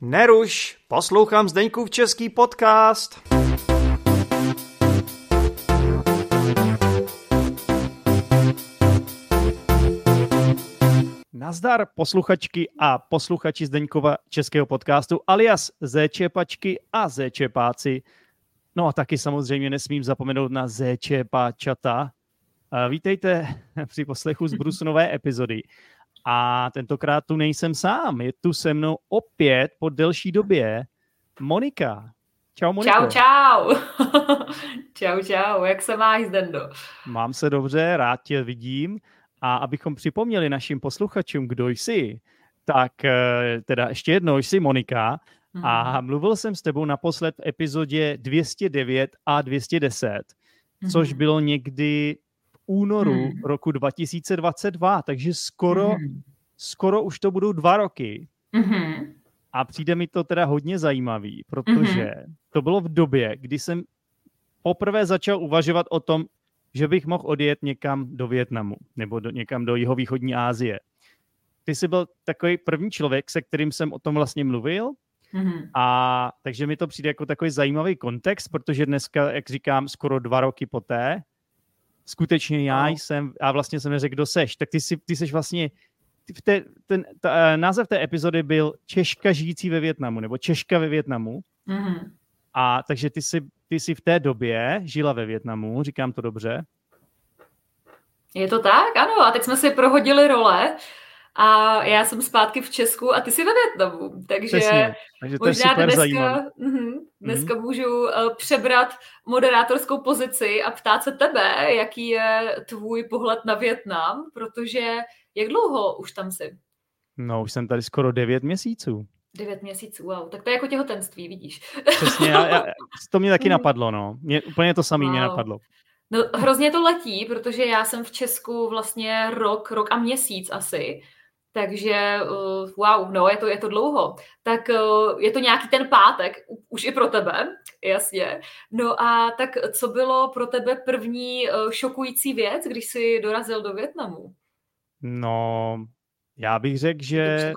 Neruš, poslouchám Zdeňkův český podcast. Nazdar posluchačky a posluchači Zdeňkova českého podcastu alias Zéčepačky a Zéčepáci. No a taky samozřejmě nesmím zapomenout na Zéčepáčata. Vítejte při poslechu z Brusunové epizody. A tentokrát tu nejsem sám, je tu se mnou opět po delší době Monika. Čau Moniko. Čau, čau. čau, čau. Jak se máš, Zdendo? Mám se dobře, rád tě vidím. A abychom připomněli našim posluchačům, kdo jsi, tak eh, teda ještě jednou jsi Monika mm. a mhm. mluvil jsem s tebou naposled v epizodě 209 a 210, mm. což bylo někdy únoru mm. roku 2022, takže skoro, mm. skoro už to budou dva roky. Mm. A přijde mi to teda hodně zajímavý, protože mm. to bylo v době, kdy jsem poprvé začal uvažovat o tom, že bych mohl odjet někam do Větnamu nebo do, někam do jihovýchodní Asie. Ty jsi byl takový první člověk, se kterým jsem o tom vlastně mluvil, Mm-hmm. A takže mi to přijde jako takový zajímavý kontext, protože dneska, jak říkám, skoro dva roky poté, skutečně já no. jsem, a vlastně jsem neřekl, kdo seš, tak ty jsi, ty jsi vlastně, v té, ten ta, uh, název té epizody byl Češka žijící ve Větnamu, nebo Češka ve Větnamu. Mm-hmm. A takže ty jsi, ty jsi v té době žila ve Větnamu, říkám to dobře? Je to tak, ano. A teď jsme si prohodili role a já jsem zpátky v Česku a ty jsi ve Větnamu. Takže, Přesně. takže to je super dneska, uh, dneska mm-hmm. můžu uh, přebrat moderátorskou pozici a ptát se tebe, jaký je tvůj pohled na Větnam, protože jak dlouho už tam jsi? No, už jsem tady skoro 9 měsíců. Devět měsíců, wow. Tak to je jako těhotenství, vidíš. Přesně, já, já, to mě taky napadlo, no. Mě, úplně to samé wow. mě napadlo. No, hrozně to letí, protože já jsem v Česku vlastně rok, rok a měsíc asi. Takže uh, wow, no, je to, je to dlouho. Tak uh, je to nějaký ten pátek, už i pro tebe, jasně. No a tak co bylo pro tebe první uh, šokující věc, když jsi dorazil do Větnamu? No, já bych řekl, že,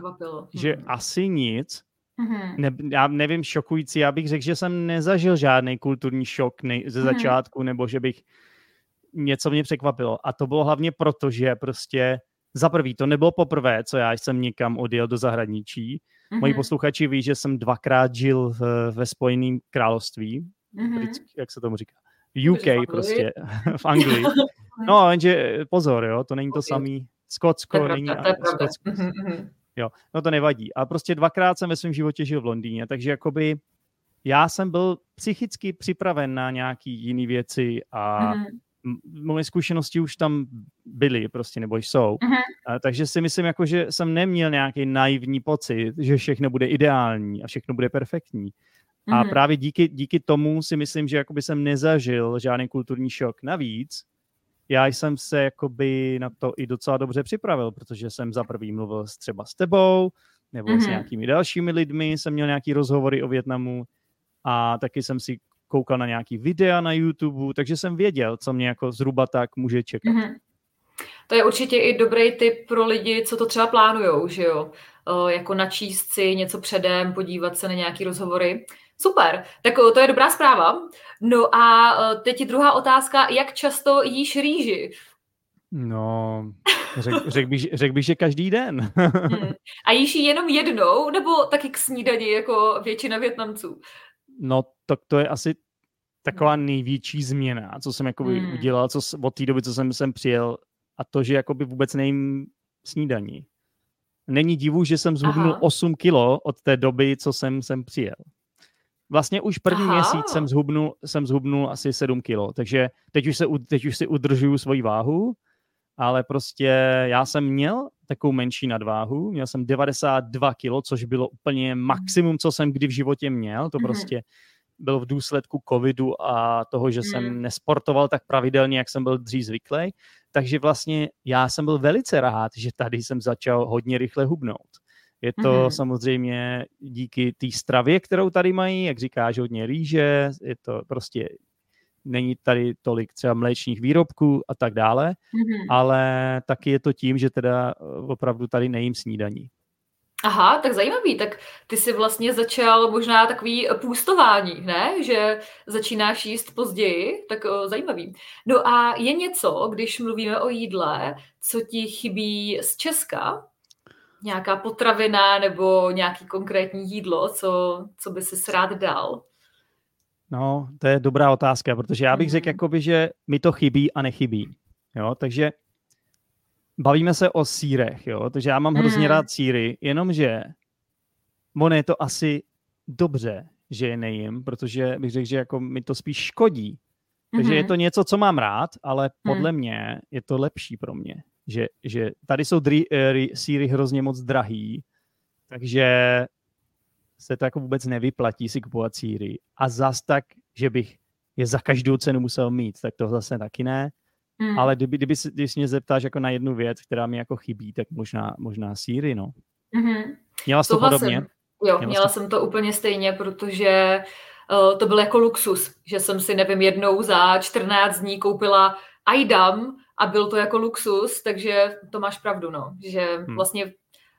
že hmm. asi nic. Mm-hmm. Ne, já nevím, šokující. Já bych řekl, že jsem nezažil žádný kulturní šok nej, ze mm-hmm. začátku, nebo že bych něco mě překvapilo. A to bylo hlavně proto, že prostě za prvý, to nebylo poprvé, co já jsem někam odjel do zahraničí. Mm-hmm. Moji posluchači ví, že jsem dvakrát žil v, ve Spojeném království, mm-hmm. britský, jak se tomu říká, UK v prostě, v Anglii. No, jenže pozor, jo, to není to okay. samý, Skotsko to není pravda, Skotsko. Mhm, mhm. Jo, no to nevadí. A prostě dvakrát jsem ve svém životě žil v Londýně, takže jakoby já jsem byl psychicky připraven na nějaký jiný věci a mm-hmm. Moje zkušenosti už tam byly prostě, nebo jsou. Mm-hmm. A, takže si myslím, jako, že jsem neměl nějaký naivní pocit, že všechno bude ideální a všechno bude perfektní. Mm-hmm. A právě díky, díky tomu si myslím, že jakoby jsem nezažil žádný kulturní šok. Navíc, já jsem se jakoby na to i docela dobře připravil, protože jsem za prvý mluvil třeba s tebou, nebo mm-hmm. s mhm. nějakými dalšími lidmi, jsem měl nějaký rozhovory o Větnamu a taky jsem si koukal na nějaký videa na YouTube, takže jsem věděl, co mě jako zhruba tak může čekat. Mm-hmm. To je určitě i dobrý tip pro lidi, co to třeba plánujou, že jo? O, jako načíst si něco předem, podívat se na nějaký rozhovory. Super, tak to je dobrá zpráva. No a teď je druhá otázka, jak často jíš rýži? No, řekl řek bych, řek bych, že každý den. hmm. A jíš ji jenom jednou, nebo taky k snídani, jako většina Větnamců? No, tak to je asi taková největší změna, co jsem jakoby hmm. udělal co, od té doby, co jsem sem přijel a to, že jakoby vůbec nejím snídaní. Není divu, že jsem zhubnul Aha. 8 kilo od té doby, co jsem sem přijel. Vlastně už první Aha. měsíc jsem zhubnul, jsem zhubnul asi 7 kilo, takže teď už, se, teď už si udržuju svoji váhu, ale prostě já jsem měl takovou menší nadváhu, měl jsem 92 kilo, což bylo úplně maximum, co jsem kdy v životě měl, to mm-hmm. prostě byl v důsledku covidu a toho, že mm. jsem mhm. nesportoval tak pravidelně, jak jsem byl dřív zvyklý. Takže vlastně já jsem byl velice rád, že tady jsem začal hodně rychle hubnout. Je to mm-hmm. samozřejmě díky té stravě, kterou tady mají, jak říkáš, hodně rýže, je to prostě není tady tolik třeba mléčných výrobků a tak dále, mm-hmm. ale taky je to tím, že teda eh, opravdu tady nejím snídaní. Aha, tak zajímavý. Tak ty jsi vlastně začal možná takový půstování, ne? Že začínáš jíst později, tak o, zajímavý. No a je něco, když mluvíme o jídle, co ti chybí z Česka? Nějaká potravina nebo nějaký konkrétní jídlo, co, co by si rád dal? No, to je dobrá otázka, protože já bych mm-hmm. řekl, jakoby, že mi to chybí a nechybí. Jo, takže bavíme se o sírech, jo, takže já mám mm. hrozně rád síry, jenomže ono je to asi dobře, že je nejím, protože bych řekl, že jako mi to spíš škodí. Takže mm-hmm. je to něco, co mám rád, ale podle mm. mě je to lepší pro mě. Že, že tady jsou dry, uh, síry hrozně moc drahý, takže se to jako vůbec nevyplatí si kupovat síry. A zas tak, že bych je za každou cenu musel mít, tak to zase taky ne. Mm. Ale kdyby, kdyby, když mě zeptáš jako na jednu věc, která mi jako chybí, tak možná, možná síry, no. Mm-hmm. Měla jsi to podobně? Jo, měla, měla jsem to úplně stejně, protože uh, to byl jako luxus, že jsem si, nevím, jednou za 14 dní koupila Aidam a byl to jako luxus, takže to máš pravdu, no, že hmm. vlastně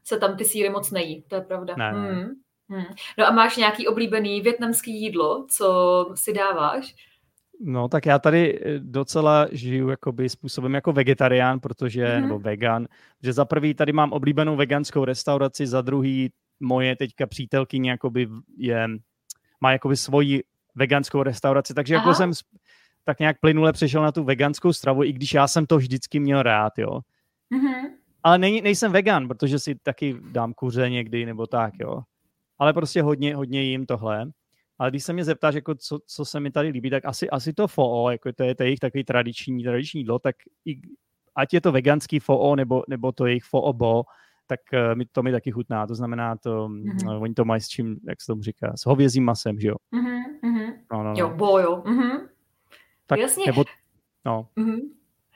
se tam ty síry moc nejí, to je pravda. Ne, hmm. Hmm. No a máš nějaký oblíbený větnamský jídlo, co si dáváš? No, tak já tady eh, docela žiju jakoby způsobem jako vegetarián, protože, mm-hmm. nebo vegan, že za prvý tady mám oblíbenou veganskou restauraci, za druhý moje teďka přítelkyně jakoby je, má jakoby svoji veganskou restauraci, takže jako Aha. jako jsem tak nějak plynule přešel na tu veganskou stravu, i když já jsem to vždycky měl rád, jo. Mm-hmm. Ale nej, nejsem vegan, protože si taky dám kuře někdy, nebo tak, jo. Ale prostě hodně, hodně jim tohle. Ale když se mě zeptáš, jako co, co se mi tady líbí, tak asi, asi to foo, jako to je to jejich takový tradiční, tradiční jídlo, tak i, ať je to veganský foo, nebo, nebo to jejich bo, tak uh, mi, to mi taky chutná. To znamená, to, mm-hmm. oni to mají s čím, jak se tomu říká, s hovězím masem, že jo? Mm-hmm. No, no, no. Jo, bo, jo. Mm-hmm. Tak, Jasně. Nebo, no. Mm-hmm.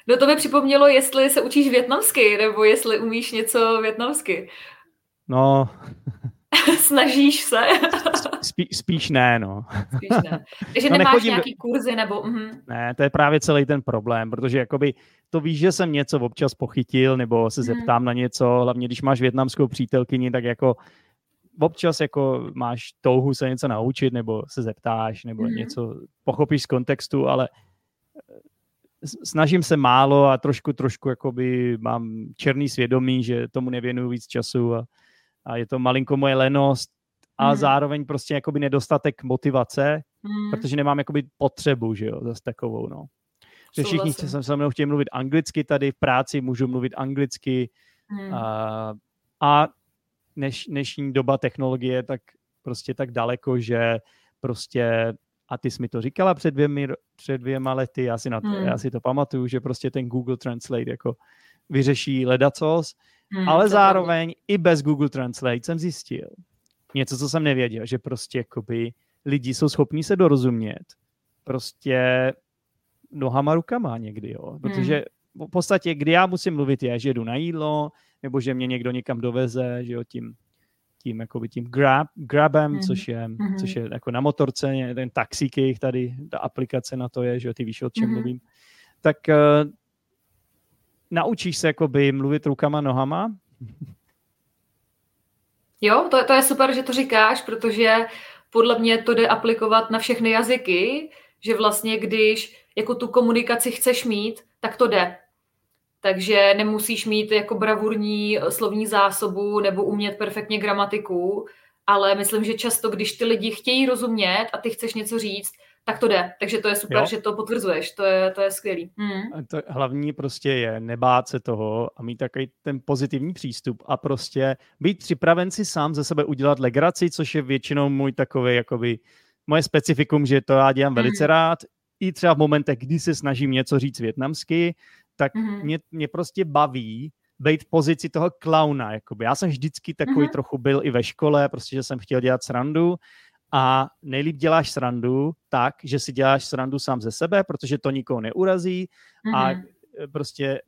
No to mi připomnělo, jestli se učíš větnamsky, nebo jestli umíš něco větnamsky. No, Snažíš se? Spí, spíš ne, no. Spíš ne. Takže no, nemáš nějaký kurzy nebo... Uh-huh. Ne, to je právě celý ten problém, protože jakoby to víš, že jsem něco občas pochytil nebo se mhm. zeptám uh-huh. na něco, hlavně když máš větnamskou přítelkyni, tak jako občas jako máš touhu se něco naučit nebo se zeptáš nebo uh-huh. něco pochopíš z kontextu, ale eh, snažím se málo a trošku, trošku jakoby mám černý svědomí, že tomu nevěnuju víc času a a je to malinko moje lenost a hmm. zároveň prostě jakoby nedostatek motivace, hmm. protože nemám jakoby potřebu, že jo, zase takovou, no. Že všichni se se mnou chtějí mluvit anglicky tady v práci, můžu mluvit anglicky hmm. a, a než, dnešní doba technologie tak prostě tak daleko, že prostě a ty jsi mi to říkala před, dvěmi, před dvěma lety, já si, na to, hmm. já si to pamatuju, že prostě ten Google Translate jako vyřeší ledacos, Hmm, ale zároveň i bez Google Translate jsem zjistil něco, co jsem nevěděl, že prostě jakoby lidi jsou schopní se dorozumět prostě nohama rukama někdy, jo. Protože hmm. v podstatě, kdy já musím mluvit je, že jedu na jídlo, nebo že mě někdo někam doveze, že jo, tím, tím, jakoby tím grab, grabem, hmm. což, je, hmm. což je jako na motorce, ten taxík jejich tady, ta aplikace na to je, že jo, ty víš, o čem hmm. mluvím. Tak uh, naučíš se jakoby mluvit rukama, nohama. Jo, to, to je super, že to říkáš, protože podle mě to jde aplikovat na všechny jazyky, že vlastně když jako tu komunikaci chceš mít, tak to jde. Takže nemusíš mít jako bravurní slovní zásobu nebo umět perfektně gramatiku, ale myslím, že často, když ty lidi chtějí rozumět a ty chceš něco říct, tak to jde. Takže to je super, jo. že to potvrzuješ. To je, to je skvělý. Hmm. To hlavní prostě je nebát se toho a mít takový ten pozitivní přístup a prostě být připraven si sám ze sebe udělat legraci, což je většinou můj takový jakoby moje specifikum, že to já dělám hmm. velice rád. I třeba v momentech, kdy se snažím něco říct větnamsky, tak hmm. mě, mě prostě baví být v pozici toho klauna. Jakoby. Já jsem vždycky takový mm-hmm. trochu byl i ve škole, prostě, že jsem chtěl dělat srandu a nejlíp děláš srandu tak, že si děláš srandu sám ze sebe, protože to nikoho neurazí mm-hmm. a mhm. prostě e,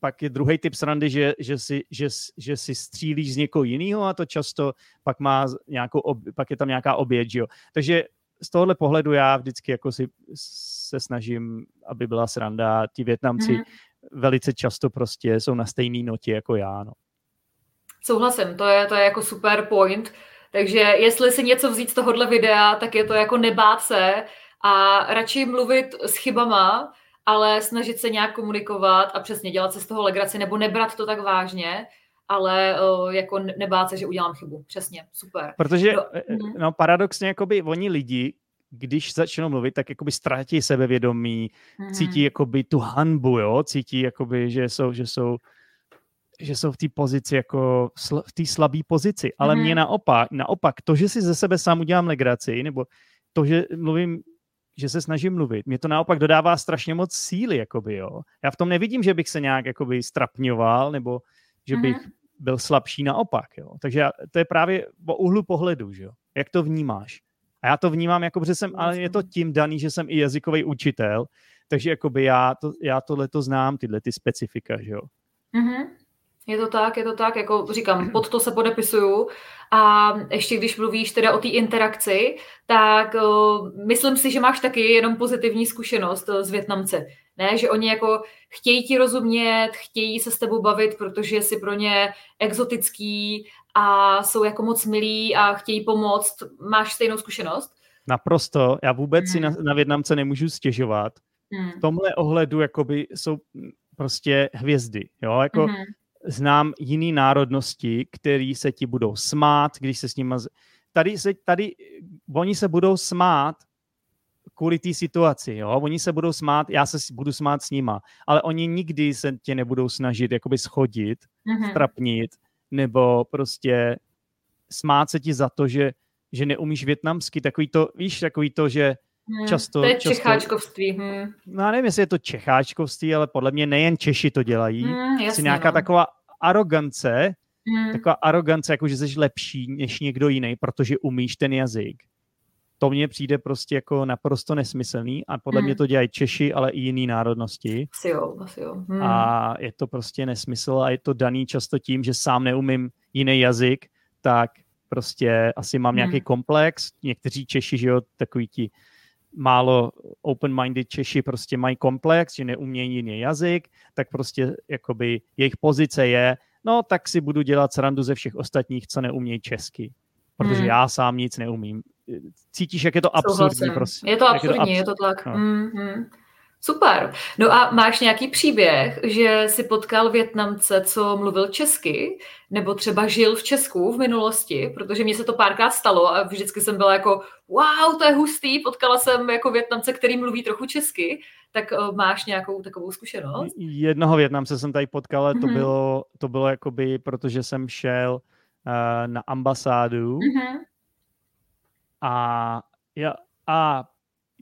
pak je druhý typ srandy, že, že, si, že, že si střílíš z někoho jiného a to často pak má nějakou, ob, pak je tam nějaká oběť, jo. Takže z tohohle pohledu já vždycky jako si se snažím, aby byla sranda. Ti Větnamci mm-hmm. velice často prostě jsou na stejné notě jako já. No. Souhlasím, to je, to je jako super point. Takže jestli si něco vzít z tohohle videa, tak je to jako nebát se a radši mluvit s chybama, ale snažit se nějak komunikovat a přesně dělat se z toho legraci nebo nebrat to tak vážně, ale jako nebát se, že udělám chybu. Přesně, super. Protože, no, eh, mhm. no paradoxně, jakoby oni lidi, když začnou mluvit, tak jakoby ztratí sebevědomí, mm-hmm. cítí jakoby tu hanbu, jo, cítí jakoby, že jsou, že jsou že jsou v té pozici jako sl- v té slabé pozici, ale mm-hmm. mě naopak, naopak, to, že si ze sebe sám udělám legraci, nebo to, že mluvím, že se snažím mluvit, mě to naopak dodává strašně moc síly, jakoby, jo. Já v tom nevidím, že bych se nějak jakoby strapňoval, nebo že bych mm-hmm. byl slabší naopak, jo. Takže to je právě po úhlu pohledu, že jo. Jak to vnímáš? A já to vnímám, jako, že jsem, ale je to tím daný, že jsem i jazykový učitel, takže jakoby já, to, já tohle to znám, tyhle ty specifika, že jo. Mm-hmm. Je to tak, je to tak, jako říkám, pod to se podepisuju. A ještě když mluvíš teda o té interakci, tak uh, myslím si, že máš taky jenom pozitivní zkušenost s Větnamce. Ne, že oni jako chtějí ti rozumět, chtějí se s tebou bavit, protože jsi pro ně exotický a jsou jako moc milí a chtějí pomoct. Máš stejnou zkušenost? Naprosto. Já vůbec hmm. si na, na Větnamce nemůžu stěžovat. Hmm. V tomhle ohledu jakoby jsou prostě hvězdy. Jo? Jako, hmm znám jiný národnosti, který se ti budou smát, když se s nimi... Tady, se, tady oni se budou smát kvůli té situaci, jo? Oni se budou smát, já se budu smát s nima, ale oni nikdy se tě nebudou snažit jakoby schodit, mm-hmm. strapnit, nebo prostě smát se ti za to, že, že neumíš větnamsky, takový to, víš, takový to, že Hmm, často, to je často, čecháčkovství. Hmm. No, nevím, jestli je to čecháčkovství, ale podle mě nejen Češi to dělají. Hmm, jasně, nějaká no. taková arogance, hmm. taková arogance, jako že jsi lepší než někdo jiný, protože umíš ten jazyk. To mně přijde prostě jako naprosto nesmyslný a podle hmm. mě to dělají Češi, ale i jiný národnosti. Asi jo, asi jo. Hmm. A je to prostě nesmysl a je to daný často tím, že sám neumím jiný jazyk, tak prostě asi mám hmm. nějaký komplex. Někteří Češi, že jo, takový ti málo open-minded Češi prostě mají komplex, že neumějí jiný jazyk, tak prostě jakoby jejich pozice je, no tak si budu dělat srandu ze všech ostatních, co neumějí česky, protože hmm. já sám nic neumím. Cítíš, jak je to absurdní? Prostě, je to absurdní, je to, absurdní, je to tak. No. Mm-hmm. Super. No a máš nějaký příběh, že si potkal Větnamce, co mluvil česky, nebo třeba žil v Česku v minulosti, protože mně se to párkrát stalo a vždycky jsem byla jako, wow, to je hustý, potkala jsem jako Větnamce, který mluví trochu česky, tak uh, máš nějakou takovou zkušenost? Jednoho Větnamce jsem tady potkal, ale to mm-hmm. bylo, to bylo jakoby, protože jsem šel uh, na ambasádu mm-hmm. a já, a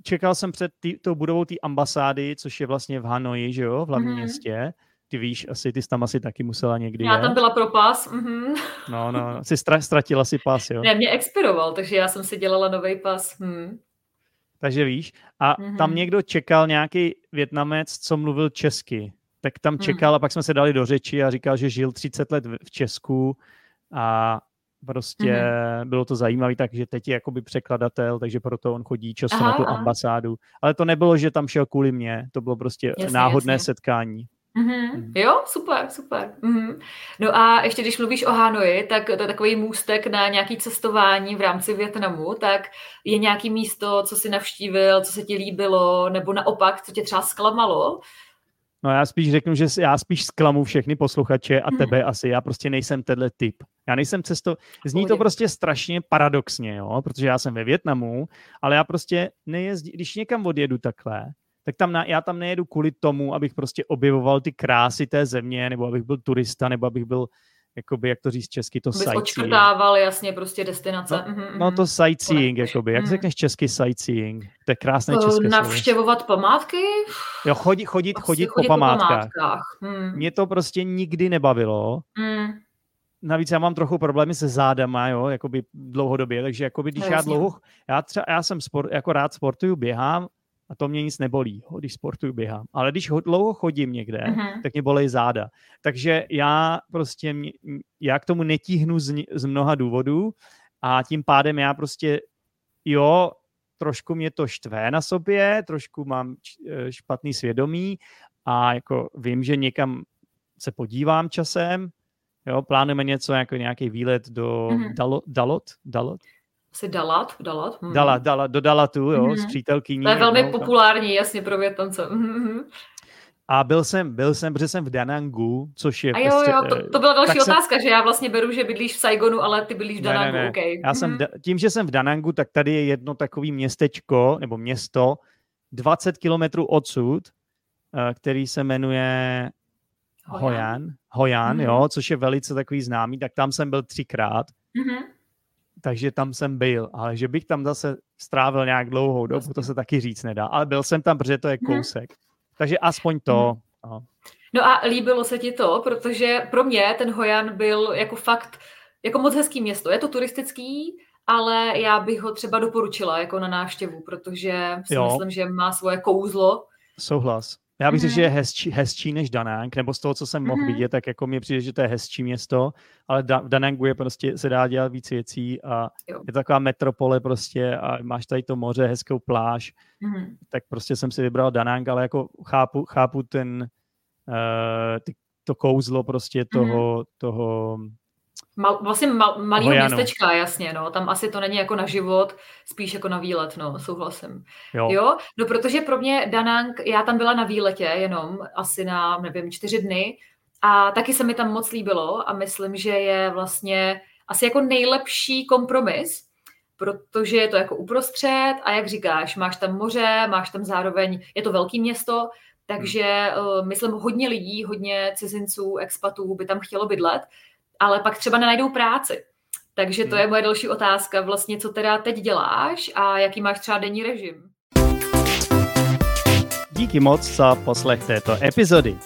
čekal jsem před tý, tou budovou té ambasády, což je vlastně v Hanoji, že jo, v hlavním mm-hmm. městě. Ty víš, asi ty jsi tam asi taky musela někdy. Já je? tam byla pro pas. Mm-hmm. No, no, jsi stra- ztratila si pas, jo? Ne, mě expiroval, takže já jsem si dělala nový pas. Hmm. Takže víš, a mm-hmm. tam někdo čekal nějaký Větnamec, co mluvil česky. Tak tam mhm. čekal mm. a pak jsme se dali do řeči a říkal, že žil 30 let v Česku a Prostě mm-hmm. bylo to zajímavé, takže teď je jakoby překladatel, takže proto on chodí často aha, na tu aha. ambasádu. Ale to nebylo, že tam šel kvůli mě, to bylo prostě jasně, náhodné jasně. setkání. Mm-hmm. Mm. Jo, super, super. Mm-hmm. No a ještě když mluvíš o Hanoji, tak to je takový můstek na nějaký cestování v rámci Větnamu, tak je nějaký místo, co si navštívil, co se ti líbilo, nebo naopak, co tě třeba zklamalo? No já spíš řeknu, že já spíš zklamu všechny posluchače a tebe mm. asi. Já prostě nejsem tenhle typ. Já nejsem cesto... Zní to prostě strašně paradoxně, jo, protože já jsem ve Větnamu, ale já prostě nejezdím, když někam odjedu takhle, tak tam na, já tam nejedu kvůli tomu, abych prostě objevoval ty krásy té země, nebo abych byl turista, nebo abych byl jakoby, jak to říct česky, to sightseeing. odškrtával jasně prostě destinace. No, mm-hmm. no to sightseeing, jakoby. Jak mm. řekneš česky sightseeing? To je krásné uh, české Navštěvovat slovo. památky? Jo, chodit, chodit, chodit, po, po památkách. památkách. Hmm. Mě to prostě nikdy nebavilo. Hmm. Navíc já mám trochu problémy se zádama, jo, jakoby dlouhodobě, takže jakoby, když no, já dlouho, já třeba, já jsem sport, jako rád sportuju, běhám, a to mě nic nebolí, když sportuju, běhám. Ale když dlouho chodím někde, uh-huh. tak mě bolí záda. Takže já prostě, já k tomu netíhnu z, z mnoha důvodů a tím pádem já prostě, jo, trošku mě to štve na sobě, trošku mám eh, špatný svědomí a jako vím, že někam se podívám časem, jo, plánujeme něco jako nějaký výlet do mm-hmm. Dalot, Dalot, Dalot, asi Dalat, Dalat. Hmm. Dalat, Dalat, do Dalatu, jo, mm-hmm. s přítelkyní. To je velmi no, populární, jasně, pro Větnamce. Mm-hmm. A byl jsem, byl jsem, protože jsem v Danangu, což je... A jo, prostě, jo, to, to byla další otázka, jsem... že já vlastně beru, že bydlíš v Saigonu, ale ty bydlíš v Danangu, ne, ne, ne. Okay. Já jsem, mhm. tím, že jsem v Danangu, tak tady je jedno takový městečko, nebo město, 20 kilometrů odsud, eh, který se jmenuje Hojan. Hojan, mm-hmm. jo, což je velice takový známý, tak tam jsem byl třikrát. Mm-hmm. Takže tam jsem byl, ale že bych tam zase strávil nějak dlouhou dobu, to se taky říct nedá. Ale byl jsem tam, protože to je mhm. kousek. Takže aspoň to. Mm. No. no a líbilo se ti to, protože pro mě ten Hojan byl jako fakt, jako moc hezký město. Je to turistický, ale já bych ho třeba doporučila jako na návštěvu, protože si jo. myslím, že má svoje kouzlo. Souhlas. Já bych mm-hmm. řekl, že je hezčí, hezčí než Danang, nebo z toho, co jsem mm-hmm. mohl vidět, tak jako mi přijde, že to je hezčí město, ale da, v Danangu je prostě, se dá dělat víc věcí a jo. je to taková metropole prostě a máš tady to moře, hezkou pláž, mm-hmm. tak prostě jsem si vybral Danang, ale jako chápu, chápu ten, uh, ty, to kouzlo prostě toho, mm-hmm. toho Mal, vlastně mal, malý městečka, jasně, no. Tam asi to není jako na život, spíš jako na výlet, no, souhlasím. Jo. jo. No, protože pro mě Danang, já tam byla na výletě jenom asi na, nevím, čtyři dny a taky se mi tam moc líbilo a myslím, že je vlastně asi jako nejlepší kompromis, protože je to jako uprostřed a jak říkáš, máš tam moře, máš tam zároveň, je to velký město, takže uh, myslím, hodně lidí, hodně cizinců, expatů by tam chtělo bydlet ale pak třeba nenajdou práci. Takže to je hmm. moje další otázka. Vlastně, co teda teď děláš a jaký máš třeba denní režim? Díky moc za poslech této epizody.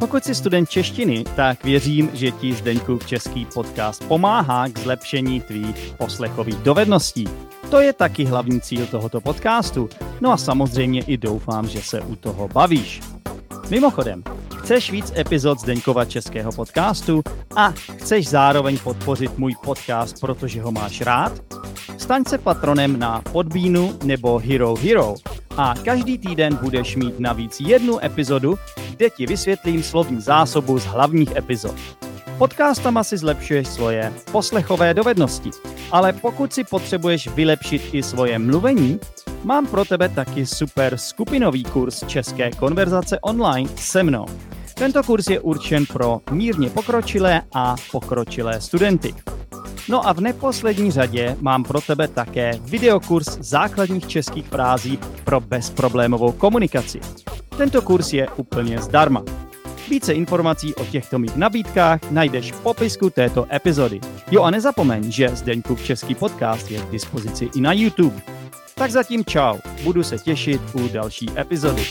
Pokud jsi student češtiny, tak věřím, že ti Zdeňkův český podcast pomáhá k zlepšení tvých poslechových dovedností. To je taky hlavní cíl tohoto podcastu. No a samozřejmě i doufám, že se u toho bavíš. Mimochodem, chceš víc epizod Zdeňkova českého podcastu a chceš zároveň podpořit můj podcast, protože ho máš rád? Staň se patronem na Podbínu nebo Hero Hero a každý týden budeš mít navíc jednu epizodu, kde ti vysvětlím slovní zásobu z hlavních epizod. Podcastama si zlepšuješ svoje poslechové dovednosti, ale pokud si potřebuješ vylepšit i svoje mluvení, mám pro tebe taky super skupinový kurz České konverzace online se mnou. Tento kurz je určen pro mírně pokročilé a pokročilé studenty. No a v neposlední řadě mám pro tebe také videokurs základních českých frází pro bezproblémovou komunikaci. Tento kurz je úplně zdarma. Více informací o těchto mých nabídkách najdeš v popisku této epizody. Jo a nezapomeň, že Zdeňkův český podcast je k dispozici i na YouTube. Tak zatím čau, budu se těšit u další epizody.